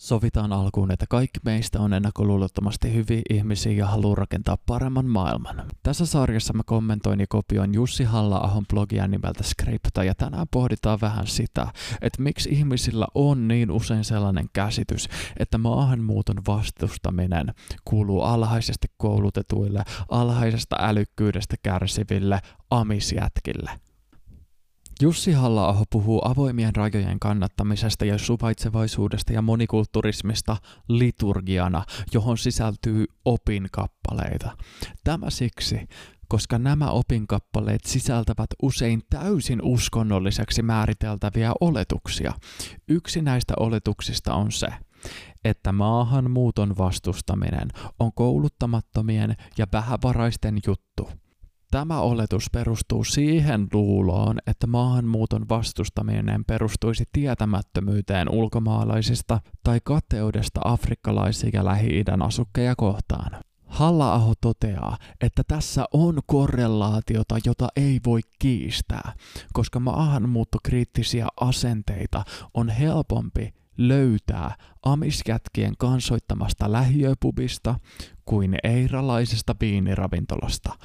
Sovitaan alkuun, että kaikki meistä on ennakkoluulottomasti hyviä ihmisiä ja haluaa rakentaa paremman maailman. Tässä sarjassa mä kommentoin ja kopioin Jussi Halla-ahon blogia nimeltä Scripta ja tänään pohditaan vähän sitä, että miksi ihmisillä on niin usein sellainen käsitys, että maahanmuuton vastustaminen kuuluu alhaisesti koulutetuille, alhaisesta älykkyydestä kärsiville amisjätkille – Jussi halla puhuu avoimien rajojen kannattamisesta ja suvaitsevaisuudesta ja monikulturismista liturgiana, johon sisältyy opinkappaleita. Tämä siksi, koska nämä opinkappaleet sisältävät usein täysin uskonnolliseksi määriteltäviä oletuksia. Yksi näistä oletuksista on se, että maahanmuuton vastustaminen on kouluttamattomien ja vähävaraisten juttu – Tämä oletus perustuu siihen luuloon, että maahanmuuton vastustaminen perustuisi tietämättömyyteen ulkomaalaisista tai kateudesta afrikkalaisia ja Lähi-idän asukkeja kohtaan. Halla-aho toteaa, että tässä on korrelaatiota, jota ei voi kiistää, koska maahanmuuttokriittisiä asenteita on helpompi löytää amiskätkien kansoittamasta lähiöpubista kuin eiralaisesta viiniravintolasta.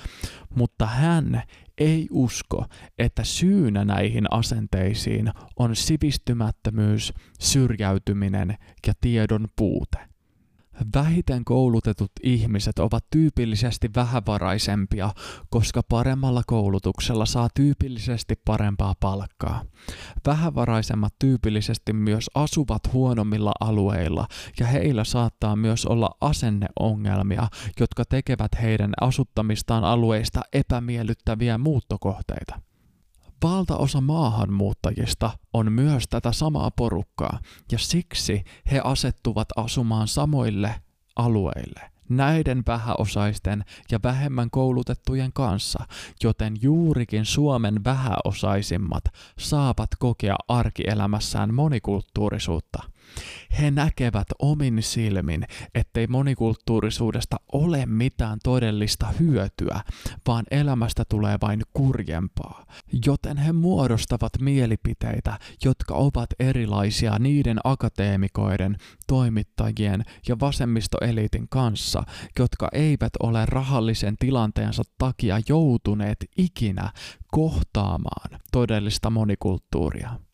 Mutta hän ei usko, että syynä näihin asenteisiin on sivistymättömyys, syrjäytyminen ja tiedon puute. Vähiten koulutetut ihmiset ovat tyypillisesti vähävaraisempia, koska paremmalla koulutuksella saa tyypillisesti parempaa palkkaa. Vähävaraisemmat tyypillisesti myös asuvat huonommilla alueilla ja heillä saattaa myös olla asenneongelmia, jotka tekevät heidän asuttamistaan alueista epämiellyttäviä muuttokohteita. Valtaosa maahanmuuttajista on myös tätä samaa porukkaa, ja siksi he asettuvat asumaan samoille alueille näiden vähäosaisten ja vähemmän koulutettujen kanssa, joten juurikin Suomen vähäosaisimmat saavat kokea arkielämässään monikulttuurisuutta – he näkevät omin silmin, ettei monikulttuurisuudesta ole mitään todellista hyötyä, vaan elämästä tulee vain kurjempaa. Joten he muodostavat mielipiteitä, jotka ovat erilaisia niiden akateemikoiden, toimittajien ja vasemmistoeliitin kanssa, jotka eivät ole rahallisen tilanteensa takia joutuneet ikinä kohtaamaan todellista monikulttuuria.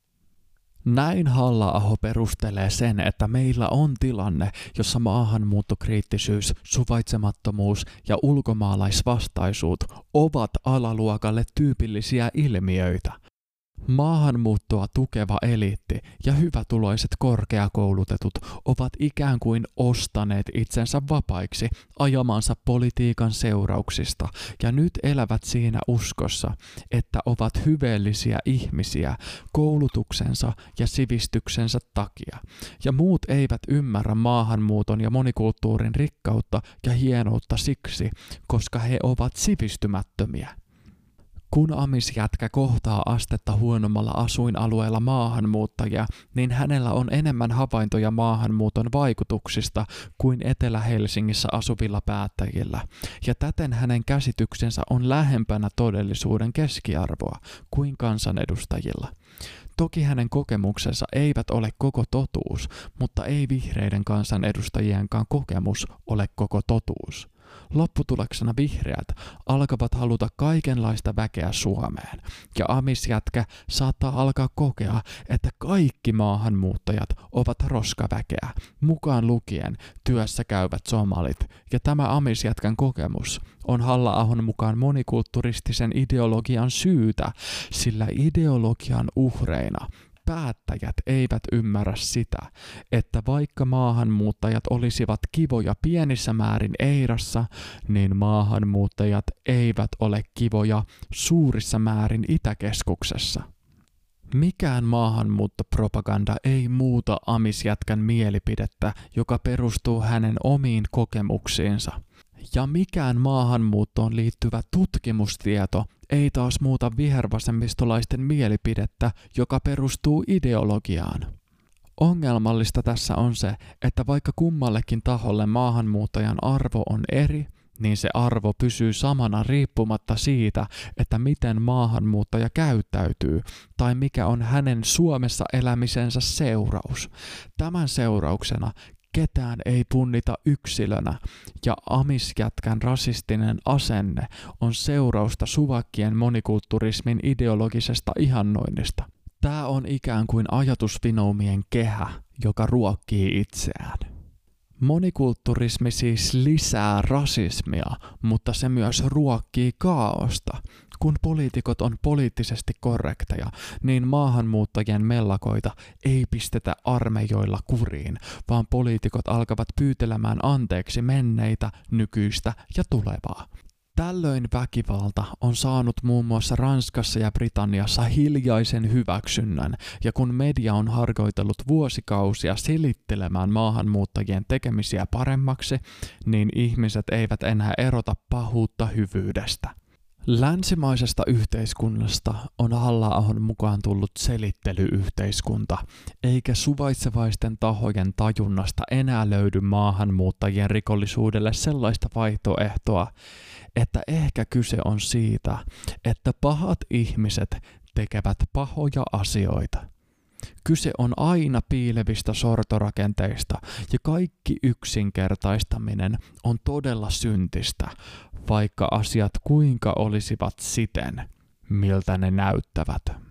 Näin Halla-aho perustelee sen, että meillä on tilanne, jossa maahanmuuttokriittisyys, suvaitsemattomuus ja ulkomaalaisvastaisuus ovat alaluokalle tyypillisiä ilmiöitä. Maahanmuuttoa tukeva eliitti ja hyvätuloiset korkeakoulutetut ovat ikään kuin ostaneet itsensä vapaiksi ajamansa politiikan seurauksista ja nyt elävät siinä uskossa, että ovat hyveellisiä ihmisiä koulutuksensa ja sivistyksensä takia. Ja muut eivät ymmärrä maahanmuuton ja monikulttuurin rikkautta ja hienoutta siksi, koska he ovat sivistymättömiä. Kun amisjätkä kohtaa astetta huonommalla asuinalueella maahanmuuttajia, niin hänellä on enemmän havaintoja maahanmuuton vaikutuksista kuin Etelä-Helsingissä asuvilla päättäjillä, ja täten hänen käsityksensä on lähempänä todellisuuden keskiarvoa kuin kansanedustajilla. Toki hänen kokemuksensa eivät ole koko totuus, mutta ei vihreiden kansanedustajienkaan kokemus ole koko totuus. Lopputuloksena vihreät alkavat haluta kaikenlaista väkeä Suomeen, ja amisjätkä saattaa alkaa kokea, että kaikki maahanmuuttajat ovat roskaväkeä, mukaan lukien työssä käyvät somalit, ja tämä amisjätkän kokemus on Halla-ahon mukaan monikulturistisen ideologian syytä, sillä ideologian uhreina päättäjät eivät ymmärrä sitä, että vaikka maahanmuuttajat olisivat kivoja pienissä määrin Eirassa, niin maahanmuuttajat eivät ole kivoja suurissa määrin Itäkeskuksessa. Mikään maahanmuuttopropaganda ei muuta amisjätkän mielipidettä, joka perustuu hänen omiin kokemuksiinsa – ja mikään maahanmuuttoon liittyvä tutkimustieto ei taas muuta vihervasemmistolaisten mielipidettä, joka perustuu ideologiaan. Ongelmallista tässä on se, että vaikka kummallekin taholle maahanmuuttajan arvo on eri, niin se arvo pysyy samana riippumatta siitä, että miten maahanmuuttaja käyttäytyy tai mikä on hänen Suomessa elämisensä seuraus. Tämän seurauksena ketään ei punnita yksilönä, ja amisjätkän rasistinen asenne on seurausta suvakkien monikulturismin ideologisesta ihannoinnista. Tämä on ikään kuin ajatusvinoumien kehä, joka ruokkii itseään. Monikulturismi siis lisää rasismia, mutta se myös ruokkii kaaosta. Kun poliitikot on poliittisesti korrekteja, niin maahanmuuttajien mellakoita ei pistetä armeijoilla kuriin, vaan poliitikot alkavat pyytelemään anteeksi menneitä, nykyistä ja tulevaa. Tällöin väkivalta on saanut muun muassa Ranskassa ja Britanniassa hiljaisen hyväksynnän, ja kun media on harjoitellut vuosikausia silittelemään maahanmuuttajien tekemisiä paremmaksi, niin ihmiset eivät enää erota pahuutta hyvyydestä. Länsimaisesta yhteiskunnasta on halla mukaan tullut selittelyyhteiskunta, eikä suvaitsevaisten tahojen tajunnasta enää löydy maahanmuuttajien rikollisuudelle sellaista vaihtoehtoa, että ehkä kyse on siitä, että pahat ihmiset tekevät pahoja asioita. Kyse on aina piilevistä sortorakenteista ja kaikki yksinkertaistaminen on todella syntistä, vaikka asiat kuinka olisivat siten, miltä ne näyttävät.